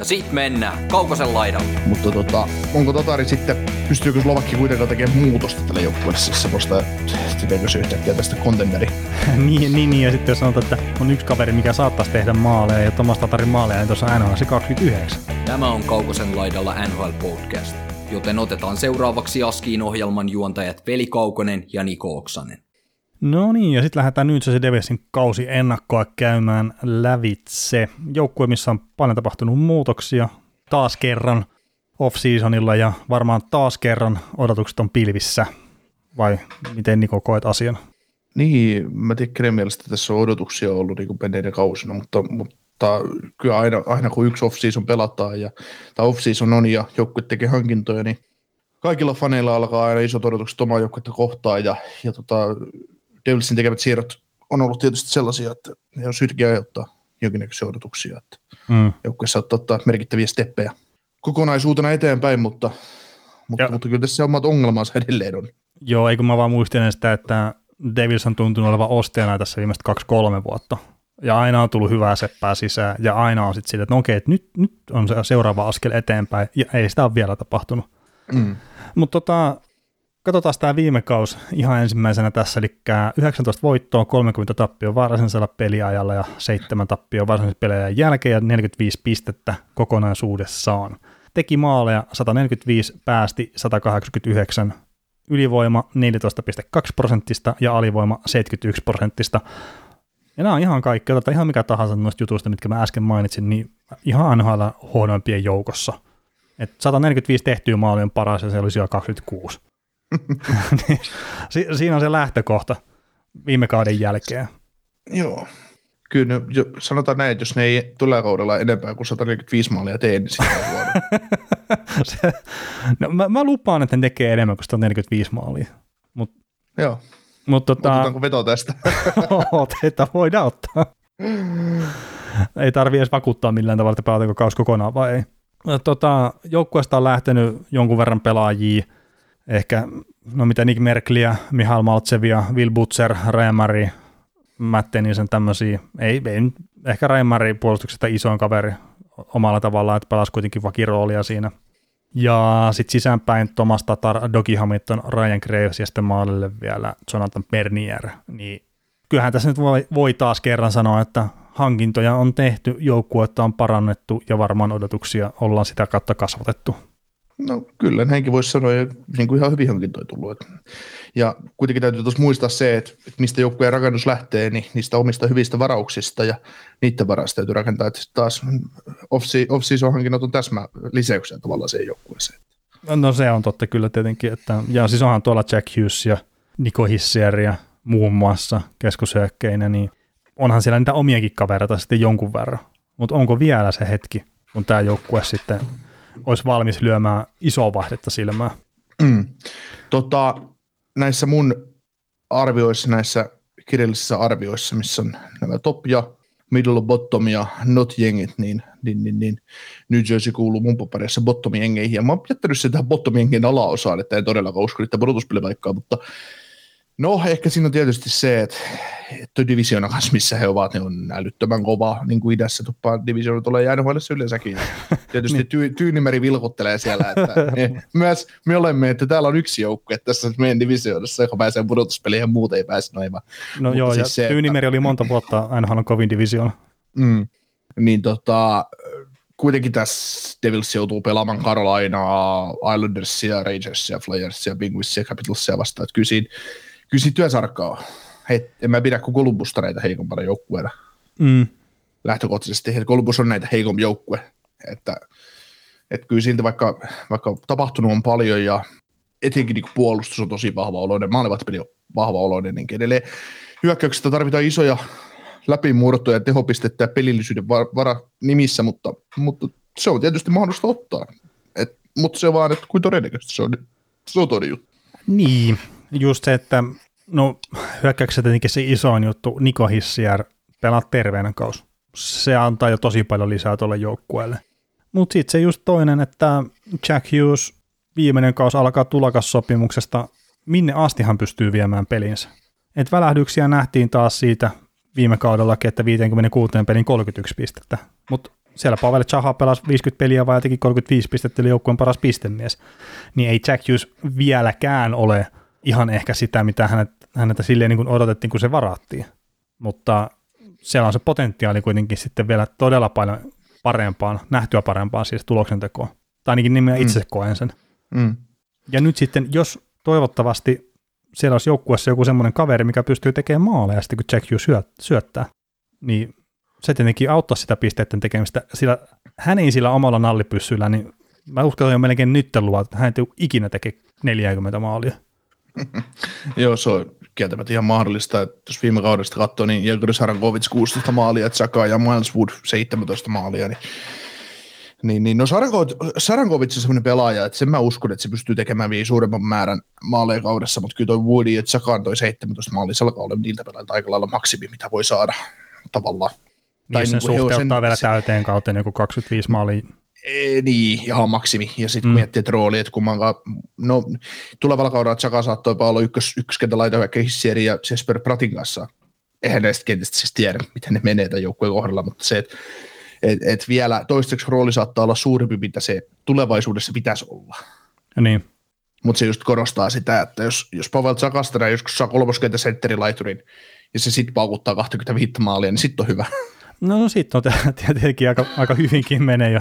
Ja sit mennään Kaukosen laidalle. Mutta tota, onko Tatari sitten, pystyykö Slovakki kuitenkaan tekemään muutosta tälle joukkueelle, siis semmoista, tekeekö se yhtäkkiä tästä contenderi? niin, niin, niin, ja sitten jos sanotaan, että on yksi kaveri, mikä saattaisi tehdä maaleja, ja Tomas Tatarin maaleja, niin tuossa NHL 29. Tämä on Kaukosen laidalla NHL Podcast, joten otetaan seuraavaksi Askiin ohjelman juontajat Veli Kaukonen ja Niko Oksanen. No niin, ja sitten lähdetään nyt se Devesin kausi ennakkoa käymään lävitse. Joukkue, missä on paljon tapahtunut muutoksia taas kerran off-seasonilla ja varmaan taas kerran odotukset on pilvissä. Vai miten Niko koet asian? Niin, mä tiedän, kenen mielestä tässä on odotuksia ollut niin menneiden kausina, mutta, mutta kyllä aina, aina kun yksi off-season pelataan ja, tai off-season on ja joukkue tekee hankintoja, niin kaikilla faneilla alkaa aina isot odotukset omaa joukkuetta kohtaan ja, ja tota, Devilsin tekemät siirrot on ollut tietysti sellaisia, että ne on syytäkin aiheuttaa jonkinnäköisiä odotuksia, että mm. joukkueessa ottaa, ottaa merkittäviä steppejä kokonaisuutena eteenpäin, mutta, mutta, mutta kyllä tässä omat ongelmansa edelleen on. Joo, eikö mä vaan muistelen sitä, että Devils on tuntunut olevan ostajana tässä viimeiset kaksi-kolme vuotta. Ja aina on tullut hyvää seppää sisään, ja aina on sitten sille, että no okei, että nyt, nyt on se seuraava askel eteenpäin, ja ei sitä ole vielä tapahtunut. Mm. Mutta tota, Katsotaan tämä viime kaus ihan ensimmäisenä tässä, eli 19 voittoa, 30 tappioa varsinaisella peliajalla ja 7 tappioa varsinaisella peliajan jälkeen ja 45 pistettä kokonaisuudessaan. Teki maaleja 145, päästi 189, ylivoima 14,2 prosenttista ja alivoima 71 prosenttista. Ja nämä on ihan kaikki, otetaan ihan mikä tahansa noista jutuista, mitkä mä äsken mainitsin, niin ihan NHL huonoimpien joukossa. Et 145 tehtyä maali on paras ja se olisi jo 26. Si- siinä on se lähtökohta viime kauden jälkeen. Joo. Kyllä ne, jo, sanotaan näin, että jos ne ei tulla kaudella enempää kuin 145 maalia tee, niin sitä se, no, mä, mä, lupaan, että ne tekee enemmän kuin 145 maalia. Mut, Joo. Mut, tota, Otetaanko veto tästä? Otetaan, voidaan ottaa. ei tarvi edes vakuuttaa millään tavalla, että pelataanko kaus kokonaan vai ei. Tota, joukkueesta on lähtenyt jonkun verran pelaajia, ehkä, no mitä Nick Merkliä, Mihail Maltsevia, Will Butcher, Reimari, Matt Tennyson tämmöisiä, ei, ei ehkä Reimari puolustuksesta isoin kaveri omalla tavallaan, että pelasi kuitenkin vakiroolia siinä. Ja sitten sisäänpäin Thomas Tatar, Doki Hamilton, Ryan Graves ja sitten maalille vielä Jonathan Bernier. Niin kyllähän tässä nyt voi, voi taas kerran sanoa, että hankintoja on tehty, joukkuetta on parannettu ja varmaan odotuksia ollaan sitä kautta kasvatettu. No kyllä, näinkin voisi sanoa, ja niin kuin ihan hyvin hankintoja tullut. Ja kuitenkin täytyy tuossa muistaa se, että, mistä joukkueen rakennus lähtee, niin niistä omista hyvistä varauksista ja niiden varasta täytyy rakentaa, että taas off-season hankinnot on täsmä lisäyksiä tavallaan siihen joukkueeseen. No se on totta kyllä tietenkin, että, ja siis onhan tuolla Jack Hughes ja Niko Hissier ja muun muassa keskushyökkeinä, niin onhan siellä niitä omiakin kavereita sitten jonkun verran. Mutta onko vielä se hetki, kun tämä joukkue sitten olisi valmis lyömään isoa vaihdetta silmään. Mm. Tota, näissä mun arvioissa, näissä kirjallisissa arvioissa, missä on nämä top ja middle bottom ja not jengit, niin, niin, niin, niin New Jersey kuuluu mun paperissa bottom jengeihin. Ja mä oon jättänyt sen tähän bottom alaosaan, että en todellakaan usko että pudotuspelipaikkaa, mutta No ehkä siinä on tietysti se, että tuo divisiona kanssa, missä he ovat, niin on älyttömän kova, niin kuin idässä tuppaa divisiona tulee jäänyt huolessa yleensäkin. Tietysti niin. tyy, Tyynimeri vilkuttelee siellä, että me, myös me olemme, että täällä on yksi joukkue tässä meidän divisioonassa, joka pääsee pudotuspeliin ja muut ei pääse noimaan. No Mutta joo, siis ja se, Tyynimeri oli monta vuotta aina on kovin divisioona. Mm, niin tota, kuitenkin tässä Devils joutuu pelaamaan Carolinaa, Islandersia, Rangersia, Flyersia, Penguinsia, Capitalsia vastaan, että kyllä siinä kyllä siinä työsarkkaa Hei, en mä pidä kuin Kolumbusta näitä heikompana joukkueena. Mm. Lähtökohtaisesti, että Kolumbus on näitä heikompi joukkue. Että, että kyllä siltä vaikka, vaikka tapahtunut on paljon ja etenkin niin puolustus on tosi vahva oloinen, maalivat peli on vahva oloinen, niin edelleen hyökkäyksestä tarvitaan isoja läpimurtoja, tehopistettä ja pelillisyyden vara nimissä, mutta, mutta se on tietysti mahdollista ottaa. Et mutta se vaan, että kuin todennäköisesti se on, se on juttu. Niin, just se, että no hyökkäyksessä tietenkin se isoin juttu, Niko Hissier pelaa terveenä kaus. Se antaa jo tosi paljon lisää tuolle joukkueelle. Mutta sitten se just toinen, että Jack Hughes viimeinen kaus alkaa tulakassopimuksesta, minne asti hän pystyy viemään pelinsä. Et välähdyksiä nähtiin taas siitä viime kaudellakin, että 56 pelin 31 pistettä. Mutta siellä Pavel Chaha pelasi 50 peliä vai teki 35 pistettä, eli joukkueen paras pistemies. Niin ei Jack Hughes vieläkään ole ihan ehkä sitä, mitä hänet, häneltä silleen niin kuin odotettiin, kun se varattiin. Mutta siellä on se potentiaali kuitenkin sitten vielä todella paljon parempaan, nähtyä parempaan siis tuloksentekoon. Tai ainakin nimeä mm. itse koen sen. Mm. Ja nyt sitten, jos toivottavasti siellä olisi joukkueessa joku semmoinen kaveri, mikä pystyy tekemään maaleja sitten, kun Jack Hughes syöt, syöttää, niin se tietenkin auttaa sitä pisteiden tekemistä, sillä hän ei sillä omalla nallipyssyllä, niin mä uskon jo melkein nyt luo, että hän ei ikinä tekee 40 maalia. Joo, se on kieltämättä ihan mahdollista, että jos viime kaudesta katsoo, niin Jelko Sarankovic 16 maalia, Tsaka ja Miles Wood 17 maalia, niin niin, niin no Sarankovic on sellainen pelaaja, että sen mä uskon, että se pystyy tekemään vielä suuremman määrän maaleja kaudessa, mutta kyllä toi Woody ja Tsakan toi 17 maalia kaudella niiltä pelaajilta aika lailla maksimi, mitä voi saada tavallaan. Niin, tai sen niin suhteuttaa sen, vielä täyteen kautta joku 25 maalia E, niin, ihan maksimi. Ja sitten kun mm. miettii, että rooli, että kummankaan, no tulevalla kaudella Chaka saattoi olla ykkös, ykköskentä laitohyökkä Hissieri ja Jesper Pratin kanssa. Eihän näistä kentistä siis tiedä, miten ne menee tämän joukkueen kohdalla, mutta se, että et, et vielä toistaiseksi rooli saattaa olla suurempi, mitä se tulevaisuudessa pitäisi olla. Ja niin. Mutta se just korostaa sitä, että jos, jos Pavel Zakastera joskus saa kolmoskentä sentterilaiturin ja se sitten paukuttaa 25 maalia, niin sitten on hyvä. No, no sitten on tietenkin aika, aika hyvinkin menee jo.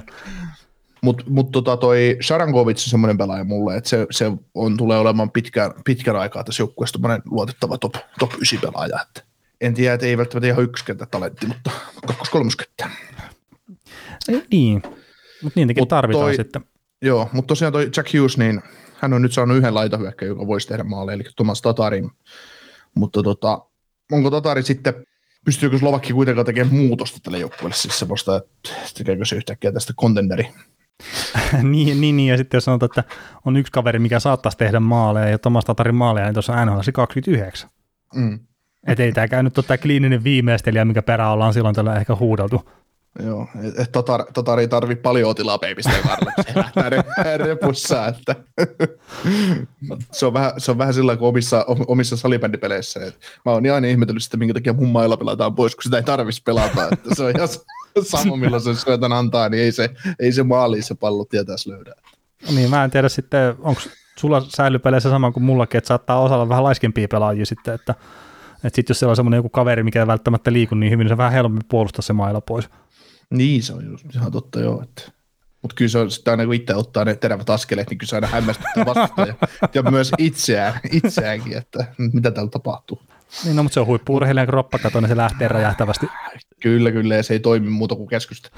Mutta mut tota toi Sharankovic on semmoinen pelaaja mulle, että se, se on, tulee olemaan pitkän, pitkän aikaa tässä joukkueessa luotettava top, top 9 pelaaja. Että en tiedä, että ei välttämättä ihan ykköskenttä talentti, mutta kakkos kolmoskenttä. Niin, mutta niitäkin mut tarvitaan toi, sitten. Joo, mutta tosiaan toi Jack Hughes, niin hän on nyt saanut yhden laitahyökkäjän, joka voisi tehdä maaleja, eli Thomas Tatarin. Mutta tota, onko Tatari sitten, pystyykö Slovakki kuitenkaan tekemään muutosta tälle joukkueelle, siis semmoista, että tekeekö se yhtäkkiä tästä contenderi niin, niin, niin, ja sitten jos sanotaan, että on yksi kaveri, mikä saattaisi tehdä maaleja, ja Thomas Tatarin maaleja, niin tuossa on NHL 29. Mm. Että ei tämä nyt ole tämä kliininen viimeistelijä, mikä perä ollaan silloin tällä ehkä huudeltu. Joo, että Tatar, Tatar ei tarvi paljon tilaa peipisteen varrella, se repussa, että se on vähän, se on vähän sillä kuin omissa, omissa salibändipeleissä, että mä oon aina ihmetellyt sitä, minkä takia mun mailla pelataan pois, kun sitä ei tarvitsisi pelata, että se on ihan sama, milloin se syötän antaa, niin ei se, ei se maali se pallo tietäisi löydä. Niin, mä en tiedä sitten, onko sulla säilypeleissä sama kuin mullakin, että saattaa osalla vähän laiskempia pelaajia sitten, että, että sitten jos siellä on semmoinen joku kaveri, mikä ei välttämättä liiku niin hyvin, niin se vähän helpompi puolustaa se mailla pois. Niin, se on just ihan totta joo, että mutta kyllä se on sitten aina kun itse ottaa ne terävät askeleet, niin kyllä se aina hämmästyttää vastustaja ja myös itseään, itseäänkin, että mitä täällä tapahtuu. Niin, no, mutta se on huippu-urheilijan kroppa, kato, niin se lähtee räjähtävästi. Kyllä, kyllä, ja se ei toimi muuta kuin keskusta.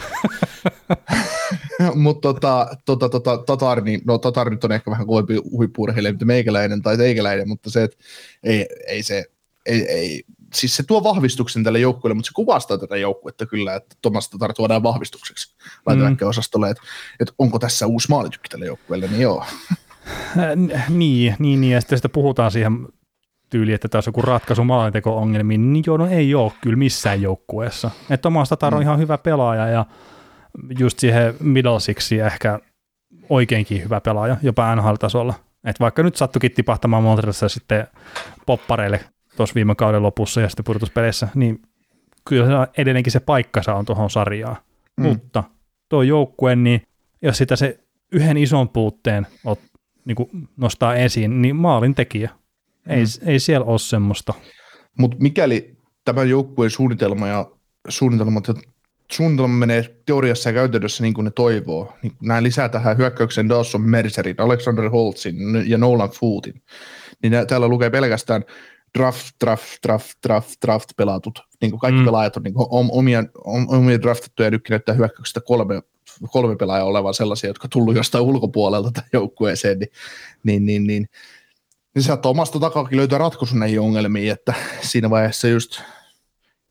mutta tota, tota, tota, Tatar, niin, no Tatar nyt on ehkä vähän kovempi huippu-urheilija, mitä meikäläinen tai teikäläinen, mutta se, että ei, ei se, ei, ei, siis se tuo vahvistuksen tälle joukkueelle, mutta se kuvastaa tätä joukkuetta kyllä, että Thomas Tatar tuodaan vahvistukseksi laitoväkkäosastolle, mm. että, että onko tässä uusi maalitykki tälle joukkueelle, niin joo. niin, niin, niin, ja sitten sitä puhutaan siihen tyyli, että tässä on joku ratkaisu maalinteko-ongelmiin, niin joo, no ei ole kyllä missään joukkueessa. Että Tomas Tatar on mm. ihan hyvä pelaaja ja just siihen middlesiksi ehkä oikeinkin hyvä pelaaja, jopa NHL-tasolla. Et vaikka nyt sattukin tipahtamaan Montrealissa sitten poppareille tuossa viime kauden lopussa ja sitten pudotuspeleissä, niin kyllä edelleenkin se paikkansa on tuohon sarjaan. Mm. Mutta tuo joukkue, niin jos sitä se yhden ison puutteen ot, niin nostaa esiin, niin maalin tekijä. Ei, mm. ei siellä ole semmoista. Mutta mikäli tämä joukkueen suunnitelma ja suunnitelmat ja suunnitelma menee teoriassa ja käytännössä niin kuin ne toivoo, niin nämä lisää tähän hyökkäyksen Dawson Mercerin, Alexander Holtzin ja Nolan Footin, niin täällä lukee pelkästään draft, draft, draft, draft, draft pelatut. Niin kuin kaikki mm. pelaajat on niin kuin omia, omia draftattuja nyt näyttää hyökkäyksestä kolme, kolme pelaajaa olevan sellaisia, jotka tullut jostain ulkopuolelta tähän joukkueeseen, niin, niin, niin, niin niin sieltä omasta takakin löytää ratkaisu näihin ongelmiin, että siinä vaiheessa just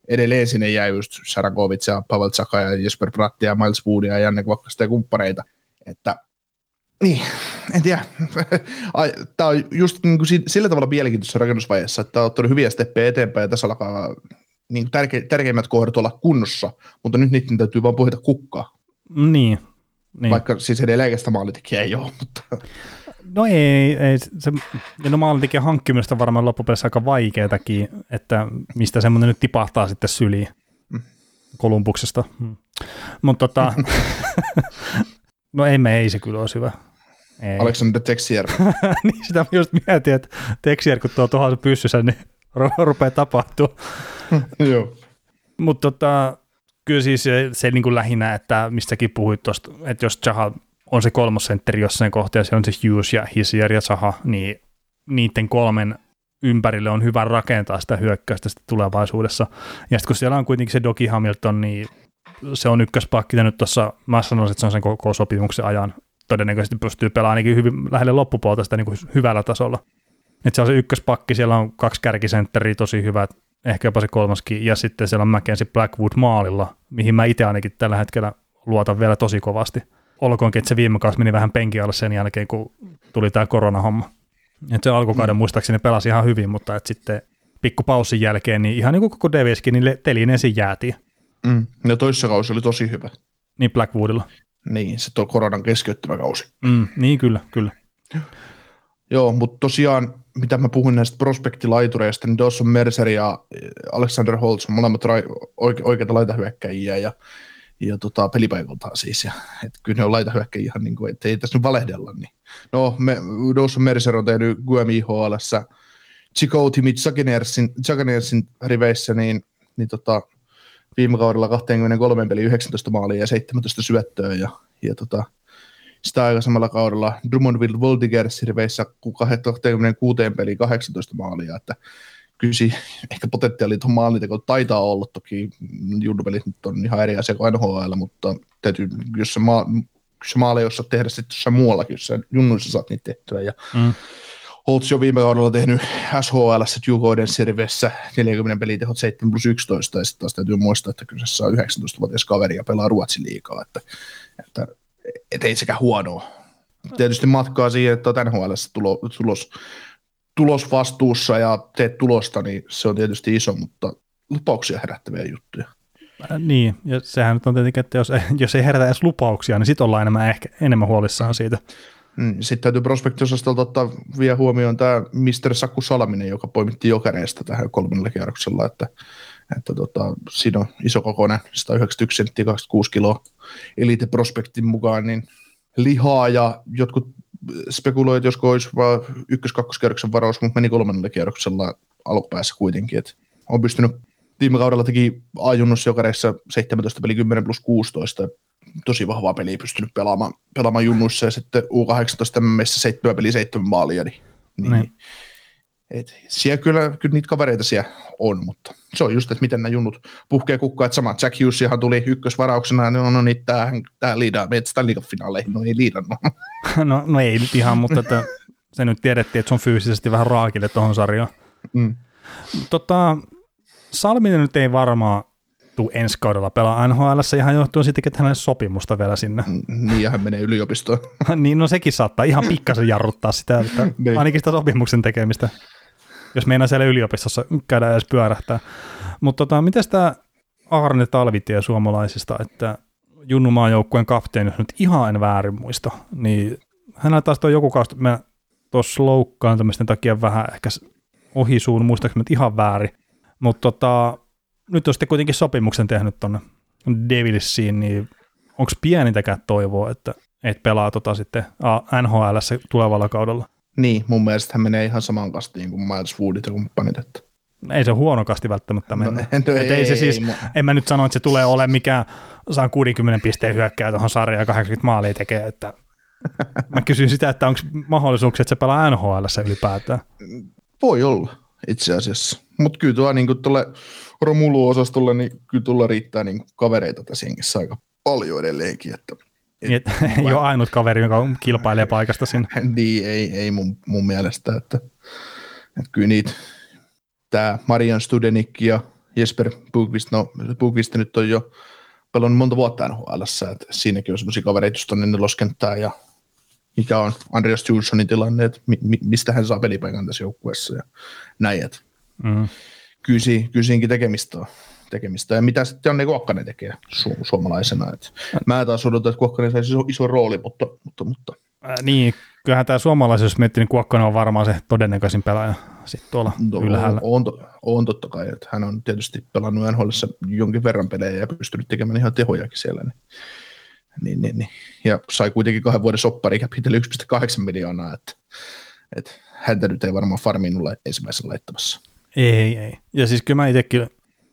edelleen sinne jäi just Sarakovic ja Pavel Tsaka ja Jesper Bratti ja Miles Woodia ja Janne Kvakkasta ja kumppaneita, että Niin, en tiedä. Tämä on just niin kuin sillä tavalla mielenkiintoisessa rakennusvaiheessa, että tämä on ottanut hyviä steppejä eteenpäin ja tässä alkaa niin tärke, tärkeimmät kohdat olla kunnossa, mutta nyt niiden täytyy vaan pohjata kukkaa. Niin. niin. Vaikka siis edelleenkäistä maalitekijä ei ole, mutta... No ei, ei se, no maalitekijän hankkimista on varmaan loppupeleissä aika vaikeatakin, että mistä semmoinen nyt tipahtaa sitten syliin. Kolumbuksesta. Hmm. Mutta tota, no ei me, ei se kyllä olisi hyvä. Ei. Alexander Texier. niin sitä just mietin, että Texier kun tuo tuohon pyssyssä, niin rupeaa tapahtua. Joo. Mutta tota, kyllä siis se, se niin kuin lähinnä, että mistäkin puhuit tuosta, että jos Zaha on se kolmosentteri jossain kohtaa, se on se Hughes ja Hisier ja Zaha, niin niiden kolmen ympärille on hyvä rakentaa sitä hyökkäystä sitten tulevaisuudessa. Ja sitten kun siellä on kuitenkin se Doki Hamilton, niin se on ykköspakki nyt tuossa, mä sanoisin, että se on sen koko sopimuksen ajan todennäköisesti pystyy pelaamaan ainakin hyvin lähelle loppupuolta sitä niin kuin hyvällä tasolla. Että se on se ykköspakki, siellä on kaksi kärkisentteriä tosi hyvät, ehkä jopa se kolmaskin, ja sitten siellä on Mackenzie Blackwood maalilla, mihin mä itse ainakin tällä hetkellä luotan vielä tosi kovasti. Olkoonkin, että se viime kausi meni vähän penki alle sen jälkeen, kun tuli tämä koronahomma. Et se alkukauden mm. muistaakseni pelasi ihan hyvin, mutta et sitten pikkupaussin jälkeen, niin ihan niin kuin koko Daviskin, niin telinen ensin jäätiin. Mm. Ja toisessa kausi oli tosi hyvä. Niin Blackwoodilla. Niin, se tuo koronan keskeyttämä kausi. Mm, niin kyllä, kyllä. Joo, mutta tosiaan, mitä mä puhun näistä prospektilaitureista, niin Dawson Mercer ja Alexander Holtz on molemmat ra- oike- oikeita laitahyökkäjiä ja, ja tota, pelipaikaltaan siis. Ja, et kyllä ne on laitahyökkäjiä ihan niin kuin, ei tässä nyt valehdella. Niin. No, me, Dawson Mercer on tehnyt Guemi IHLssä Chico Timit Jaganersin riveissä, niin, niin tota, viime kaudella 23 peli 19 maalia ja 17 syöttöä ja, ja tota, sitä aikaisemmalla kaudella Drummondville Voltigers riveissä 26 peli 18 maalia, että kyllä ehkä potentiaali tuon maalinteko taitaa olla, toki junnupelit nyt on ihan eri asia kuin NHL, mutta täytyy, jos se, maa, se maali osaa tehdä sitten jossain muuallakin, jos sä junnuissa saat niitä tehtyä, ja mm. Holtz jo viime kaudella tehnyt SHL Jukoiden Servissä 40 pelitehot 7 plus 11, ja sitten taas täytyy muistaa, että kyseessä on 19-vuotias kaveri ja pelaa Ruotsin liikaa, että, että et ei sekä huonoa. Tietysti matkaa siihen, että olet NHL tulo, tulos, tulos vastuussa ja teet tulosta, niin se on tietysti iso, mutta lupauksia herättäviä juttuja. Äh, niin, ja sehän nyt on tietenkin, että jos, jos ei herätä edes lupauksia, niin sitten ollaan enemmän, ehkä, enemmän huolissaan siitä. Mm, sitten täytyy prospektiosastolta ottaa vielä huomioon tämä Mr. Saku Salaminen, joka poimittiin jokereesta tähän kolmannella kierroksella, että, että tota, siinä on iso kokoinen, 191 senttiä, 26 kiloa elite prospektin mukaan, niin lihaa ja jotkut spekuloivat, josko olisi vain ykkös-kakkoskierroksen varaus, mutta meni kolmannella kierroksella alkupäässä kuitenkin, että on pystynyt viime kaudella teki ajunnus jokereissa 17 peli 10 plus 16, tosi vahvaa peliä pystynyt pelaamaan, pelaamaan junnuissa ja sitten U18 meissä 7 peli 7 maalia, niin, niin, niin. Et siellä kyllä, kyllä niitä kavereita siellä on, mutta se on just, että miten nämä junnut puhkee kukkaa, että sama Jack Hughesihan tuli ykkösvarauksena, niin no, no niin, tämä, tämä liidaa meitä Stanley finaaleihin, no ei liidannut. No, no ei nyt ihan, mutta että se nyt tiedettiin, että se on fyysisesti vähän raakille tuohon sarjaan. Mm. Tota, Salminen nyt ei varmaan tuu ensi kaudella pelaa NHL ihan johtuen siitä, että hänelle sopimusta vielä sinne. Niin, ja hän menee yliopistoon. niin, no sekin saattaa ihan pikkasen jarruttaa sitä, että niin. ainakin sitä sopimuksen tekemistä, jos meinaa siellä yliopistossa käydä edes pyörähtää. Mutta tota, miten tämä Arne Talvitie suomalaisista, että Junnumaan joukkueen kapteeni, jos nyt ihan en väärin muista, niin hänellä taas tuo joku kausi, mä tuossa loukkaantumisten takia vähän ehkä ohi suun, muistaakseni ihan väärin, mutta tota, nyt on sitten kuitenkin sopimuksen tehnyt tuonne Devilsiin, niin onko pienintäkään toivoa, että et pelaa tota sitten NHL tulevalla kaudella? Niin, mun mielestä hän menee ihan saman kastiin kuin Miles Woodit ja kumppanit. Että. Ei se huono kasti välttämättä mennä. No, no ei, ei, se siis, ei, en mä nyt sano, että se tulee ole mikään saa 60 pisteen hyökkää tuohon sarjaan ja 80 maalia tekee, että mä kysyn sitä, että onko mahdollisuuksia, että se pelaa NHL ylipäätään. Voi olla itse asiassa. Mutta kyllä tuo niin tuolle Romulu-osastolle, niin kyllä tulla riittää niin kavereita tässä aika paljon edelleenkin. Että, et, et, ei ole ainut kaveri, joka kilpailee paikasta sinne. niin, ei, ei mun, mun mielestä. Että, että kyllä niitä, tämä Marian Studenik ja Jesper Bukvist, no Bukvist nyt on jo pelannut monta vuotta NHL, että siinäkin on semmoisia kavereita, just tuonne neloskenttään ja mikä on Andreas Johnsonin tilanne, että mi, mi, mistä hän saa pelipaikan tässä joukkueessa ja näin. Että Mm. kyllä, kyllä tekemistä on. Tekemistä. Ja mitä sitten Janne Kuokkanen tekee su- suomalaisena. Et mä taas odotan, että Kuokkanen saisi iso, iso rooli, mutta, mutta, mutta Äh, niin, kyllähän tämä suomalaisuus, jos miettii, niin Kuokkonen on varmaan se todennäköisin pelaaja sitten tuolla No, ylhäällä. on, to- on totta kai, että hän on tietysti pelannut nhl jonkin verran pelejä ja pystynyt tekemään ihan tehojakin siellä. Niin, niin, niin, niin. Ja sai kuitenkin kahden vuoden soppari capitali 1,8 miljoonaa, että, että häntä nyt ei varmaan farmiin olla ensimmäisen laittamassa. Ei, ei. Ja siis kyllä mä itsekin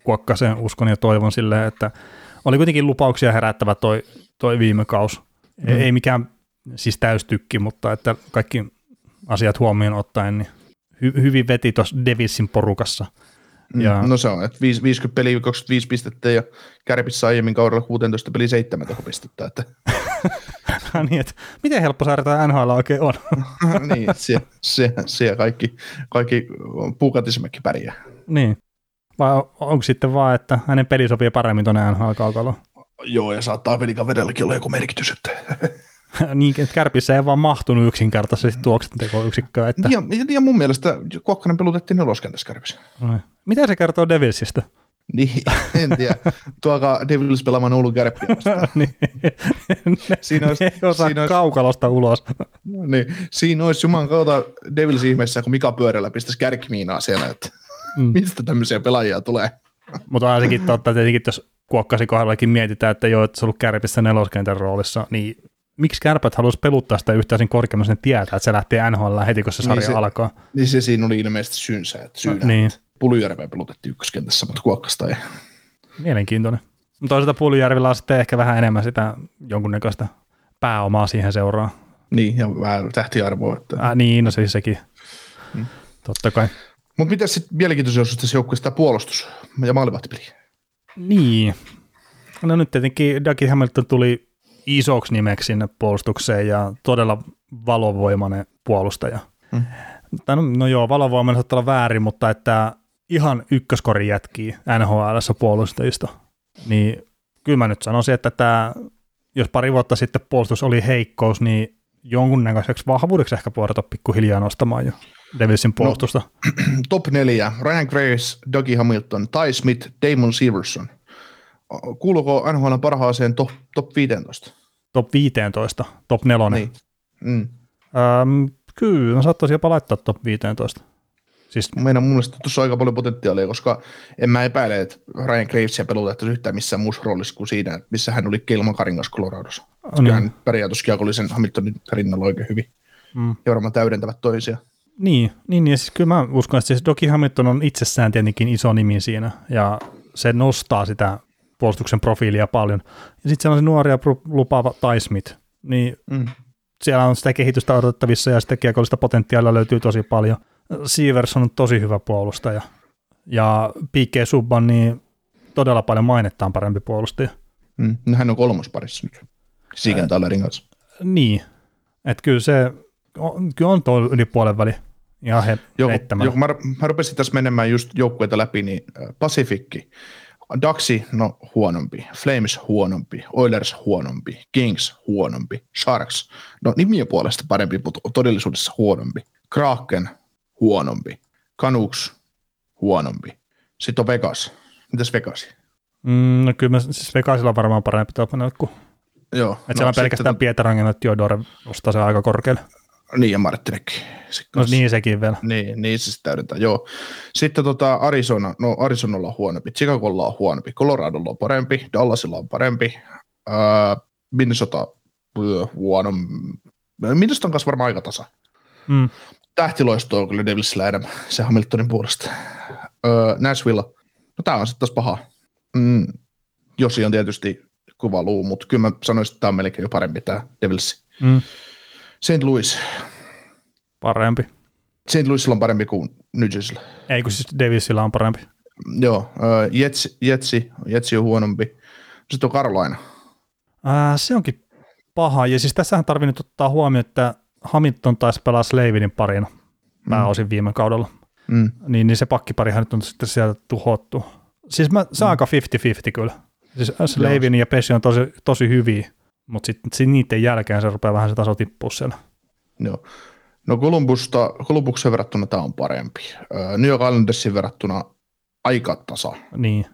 Kuokkaseen uskon ja toivon silleen, että oli kuitenkin lupauksia herättävä toi, toi viime kaus. Mm. Ei mikään siis täystykki, mutta että kaikki asiat huomioon ottaen, niin hy- hyvin veti tuossa Devilsin porukassa. Ja, Ja. No se on, että 50 peliä 25 pistettä ja Kärpissä aiemmin kaudella 16 peli 7 pistettä, että niin, että miten helppo saada tämä NHL oikein on? niin, se, se, se kaikki, kaikki puukatisemmekin pärjää. niin. Vai on- onko sitten vaan, että hänen peli sopii paremmin tuonne NHL-kaukaloon? Joo, ja saattaa pelikaverellakin olla joku merkitys, että niin, että kärpissä ei vaan mahtunut yksinkertaisesti tuoksentekoyksikköä. Että, Ja, ja, mun mielestä Kokkanen pelutettiin neloskentässä kärpissä. Noin. Mitä se kertoo Devilsistä? Niin, en tiedä. Tuokaa Devils pelaamaan Oulun kärppiä niin. Siinä olisi- ne osaa siinä olisi- kaukalosta ulos. niin, siinä olisi juman kautta Devils ihmeessä, kun Mika pyörällä pistäisi kärkimiinaa siellä, että Mm. mistä tämmöisiä pelaajia tulee. Mutta on sekin totta, että tietenkin jos kuokkasi kohdallakin mietitään, että joo, että se on ollut kärpissä neloskentän roolissa, niin miksi kärpät haluaisi peluttaa sitä yhtään sen korkeammassa, ne tietää, että se lähtee NHL heti, kun se sarja Niin se- alkaa. Niin se siinä oli ilmeisesti syynsä, että syynä, Niin. että Puljujärveä pelutettiin ykköskentässä, mutta Kuokkasta ei. Mielenkiintoinen. Mutta toisaalta Puolijärvillä on sitten ehkä vähän enemmän sitä jonkunnäköistä pääomaa siihen seuraa. Niin, ja vähän tähtiarvoa. Että. Äh, niin, no siis sekin. Mm. Totta kai. Mutta miten sitten mielenkiintoisia osuus tässä joukkueessa puolustus ja maalivahtipeli? Niin. No nyt tietenkin Dougie Hamilton tuli isoksi nimeksi sinne puolustukseen ja todella valovoimainen puolustaja. Mm. Tai no, no joo, valovoimainen saattaa olla väärin, mutta että ihan ykköskori jätkii NHL puolustajista. Niin kyllä mä nyt sanoisin, että tämä, jos pari vuotta sitten puolustus oli heikkous, niin jonkunnäköiseksi vahvuudeksi ehkä voidaan pikkuhiljaa nostamaan jo Devilsin puolustusta. Top neljä, Ryan Grace, Dougie Hamilton, Ty Smith, Damon Severson. Kuuluuko NHL parhaaseen top, top 15? Top 15, top 4. Niin. Mm. Ähm, kyllä, no saattaisi jopa laittaa top 15. Siis Meidän mun mielestä tuossa on aika paljon potentiaalia, koska en mä epäile, että Ryan Gravesia pelutettaisiin yhtään missään muussa roolissa kuin siinä, missä hän oli Kelman Karingas Coloradossa. niin. Kyllä hän pärjää tuossa kiekollisen Hamiltonin rinnalla oikein hyvin. Mm. Ja varmaan täydentävät toisia. Niin, niin, niin ja siis kyllä mä uskon, että siis Doki Hamilton on itsessään tietenkin iso nimi siinä, ja se nostaa sitä puolustuksen profiilia paljon. Ja sitten siellä on se nuori ja pru- lupaava Ty Smith, niin Mm. siellä on sitä kehitystä odotettavissa, ja sitä kiekollista potentiaalia löytyy tosi paljon. Sievers on tosi hyvä puolustaja, ja P.K. Subban, niin todella paljon mainettaan parempi puolustaja. Mm. No, hän on kolmosparissa nyt. Siiken Tallerin kanssa. Niin, että kyllä se, on, kyllä on tuo yli puolen väli ihan he, heittämällä. joo, mä, mä rupesin tässä menemään just joukkueita läpi, niin äh, Pacifikki, Duxi, no huonompi, Flames huonompi, Oilers huonompi, Kings huonompi, Sharks, no nimien puolesta parempi, mutta todellisuudessa huonompi, Kraken huonompi, Canucks huonompi, sitten on Vegas. Mitäs Vegas? Mm, no kyllä mä, siis Vegasilla on varmaan parempi tapana kuin, Joo. että no, siellä on pelkästään sitten, Pietarangin, että Theodore nostaa se aika korkealle. Niin, ja Marttinek. No niin sekin vielä. Niin, niin se täydentää, joo. Sitten tota Arizona, no Arizonalla on huonompi, Chicagolla on huonompi, Coloradolla on parempi, Dallasilla on parempi, ää, Minnesota öö, huono, Minnesota on kanssa varmaan aika tasa. Mm. Tähtiloisto on kyllä Devilsillä enemmän, se Hamiltonin puolesta. Öö, Nashville, no tää on sitten taas paha. Mm, Josi on tietysti kuva luu, mutta kyllä mä sanoisin, että tää on melkein jo parempi tää Devils. Mm. St. Louis, Parempi. St. Louisilla on parempi kuin New Jerseyllä. Ei kun siis Davisilla on parempi. Joo, äh, Jetsi, Jetsi, Jetsi on huonompi. Sitten on Carolina. Ää, se onkin paha. Ja siis tässähän tarvii nyt ottaa huomioon, että Hamilton taisi pelaa Slavinin parina pääosin viime kaudella. Mm. Niin, niin se pakkiparihan nyt on sitten sieltä tuhottu. Siis mä, se on aika 50-50 kyllä. Siis Slavin ja Pesci on tosi, tosi hyviä, mutta sitten sit niiden jälkeen se rupeaa vähän se taso tippua siellä. Joo. No Columbusta, Columbuksen verrattuna tämä on parempi. New York Islandersin verrattuna aika tasa. Niin.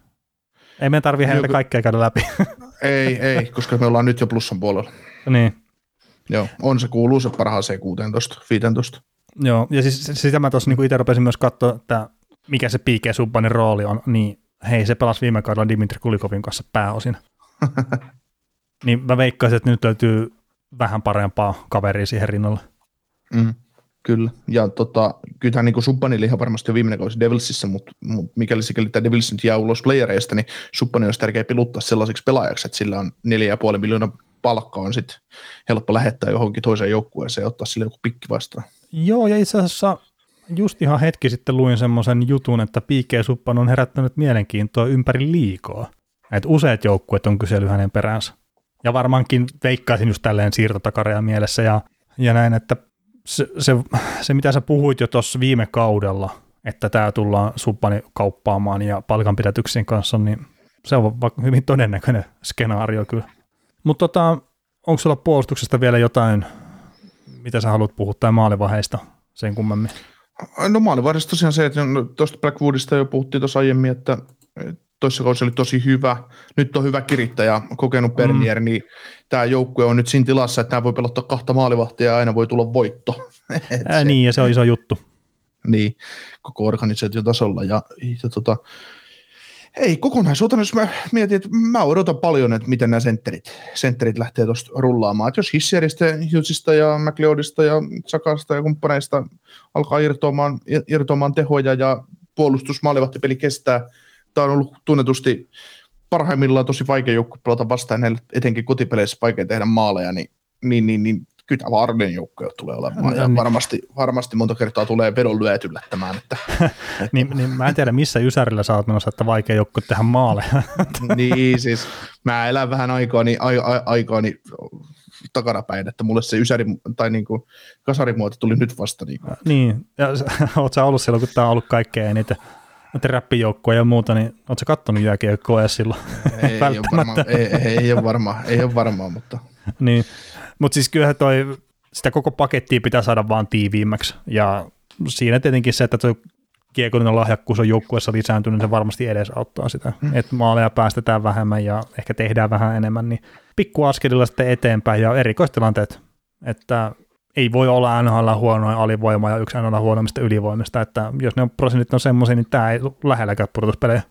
Ei me tarvitse heitä kaikkea käydä läpi. ei, ei, koska me ollaan nyt jo plussan puolella. niin. Joo, on se kuuluu se parhaaseen 16, 15. Joo, ja siis sitä mä tuossa niinku itse rupesin myös katsoa, että mikä se P.K. Subbanin rooli on, niin hei, se pelasi viime kaudella Dimitri Kulikovin kanssa pääosin. niin mä veikkaisin, että nyt löytyy vähän parempaa kaveria siihen rinnalle. Mm, kyllä, ja tota, kyllähän niin Subbanille ihan varmasti jo viimeinen kausi Devilsissä, mutta, mutta mikäli sikäli tämä Devils nyt jää ulos playereista, niin Subbani olisi tärkeää piluttaa sellaiseksi pelaajaksi, että sillä on 4,5 miljoonaa palkka on sitten helppo lähettää johonkin toiseen joukkueeseen ja ottaa sille joku pikki vastaan. Joo, ja itse asiassa just ihan hetki sitten luin semmoisen jutun, että P.K. Suppan on herättänyt mielenkiintoa ympäri liikoa. Että useat joukkueet on kysely hänen peräänsä. Ja varmaankin veikkaisin just tälleen siirtotakareja mielessä ja, ja näin, että se, se, se, mitä sä puhuit jo tuossa viime kaudella, että tämä tullaan suppani kauppaamaan ja palkanpidätyksien kanssa, niin se on hyvin todennäköinen skenaario kyllä. Mutta tota, onko sulla puolustuksesta vielä jotain, mitä sä haluat puhua, tai maalivaheista sen kummemmin? No maalivahdista tosiaan se, että no, tuosta Blackwoodista jo puhuttiin tuossa aiemmin, että toisessa kausi oli tosi hyvä. Nyt on hyvä kirittäjä, kokenut Bernier, mm. niin tämä joukkue on nyt siinä tilassa, että tämä voi pelottaa kahta maalivahtia ja aina voi tulla voitto. Ää, se, niin, ja se on iso juttu. Niin, koko organisaatiotasolla. Ja, ja tota, ei, kokonaisuutena, jos mä mietin, että mä odotan paljon, että miten nämä sentterit, sentterit lähtee tuosta rullaamaan. Että jos Hissieristä, Hughesista ja McLeodista ja Sakasta ja kumppaneista alkaa irtoamaan, irtoamaan tehoja ja puolustusmaalivahtipeli kestää, tämä on ollut tunnetusti parhaimmillaan tosi vaikea joukko pelata vastaan, näille etenkin kotipeleissä vaikea tehdä maaleja, niin, niin, niin, niin kyllä tämä Arden joukko tulee olemaan. Ja niin. varmasti, varmasti monta kertaa tulee vedon lyöt yllättämään. Että, niin, niin, mä en tiedä, missä Ysärillä sä oot menossa, että vaikea joukko tehdä maaleja. niin, siis mä elän vähän aikaani, a, a, aikaani takanapäin, että mulle se ysäri, tai niin kuin kasarimuoto tuli nyt vasta. Niin, kuin. niin. ja oot sä ollut silloin, kun tämä on ollut kaikkea eniten näitä räppijoukkoja ja muuta, niin ootko kattonut jääkiekkoa edes silloin? Ei, ei, ole varma, ei, ei, ei, ole varmaa, ei ole varmaa, mutta... niin, mutta siis kyllähän toi, sitä koko pakettia pitää saada vaan tiiviimmäksi, ja siinä tietenkin se, että tuo kiekollinen lahjakkuus on joukkueessa lisääntynyt, se varmasti edesauttaa sitä, hmm. että maaleja päästetään vähemmän ja ehkä tehdään vähän enemmän, niin pikkuaskelilla sitten eteenpäin ja erikoistilanteet, että ei voi olla NHL huonoin alivoima ja yksi NHL huonoimmista ylivoimista, että jos ne on prosentit on semmoisia, niin tämä ei lähelläkään pudotuspelejä.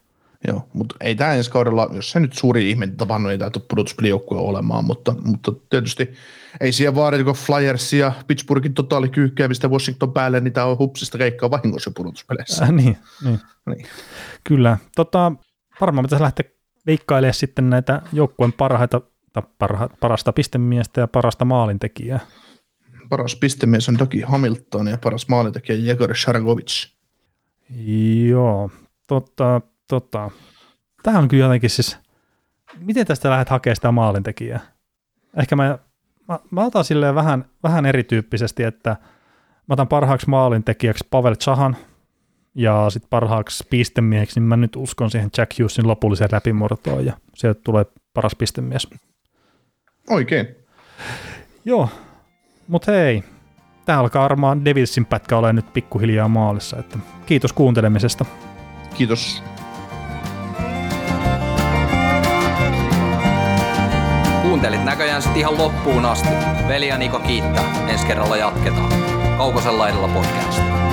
Joo, mutta ei tämä ensi kaudella, jos se nyt suuri ihme tapahtunut, niin tämä pudotuspelijoukkue olemaan, mutta, mutta tietysti ei siellä vaadita, kun Flyers ja Pittsburghin totaali kyykkäämistä Washington päälle, niin tämä on hupsista keikkaa vahingossa pudotuspeleissä. Äh, niin, niin. niin. Kyllä. Tota, varmaan pitäisi lähteä veikkailemaan sitten näitä joukkueen parhaita, parha, parasta pistemiestä ja parasta maalintekijää paras pistemies on Doki Hamilton ja paras maalintekijä Jegor Sharagovic. Joo, totta, totta. Tämä on kyllä jotenkin siis, miten tästä lähdet hakemaan sitä maalintekijää? Ehkä mä, mä, mä otan silleen vähän, vähän erityyppisesti, että mä otan parhaaksi maalintekijäksi Pavel Chahan ja sitten parhaaksi pistemieheksi, niin mä nyt uskon siihen Jack Hughesin lopulliseen läpimurtoon ja sieltä tulee paras pistemies. Oikein. Joo, mutta hei, tämä alkaa varmaan Devilsin pätkä ole nyt pikkuhiljaa maalissa, että kiitos kuuntelemisesta. Kiitos. Kuuntelit näköjään sitten ihan loppuun asti. Veli ja Niko kiittää. Ensi kerralla jatketaan. Kaukosella edellä podcast.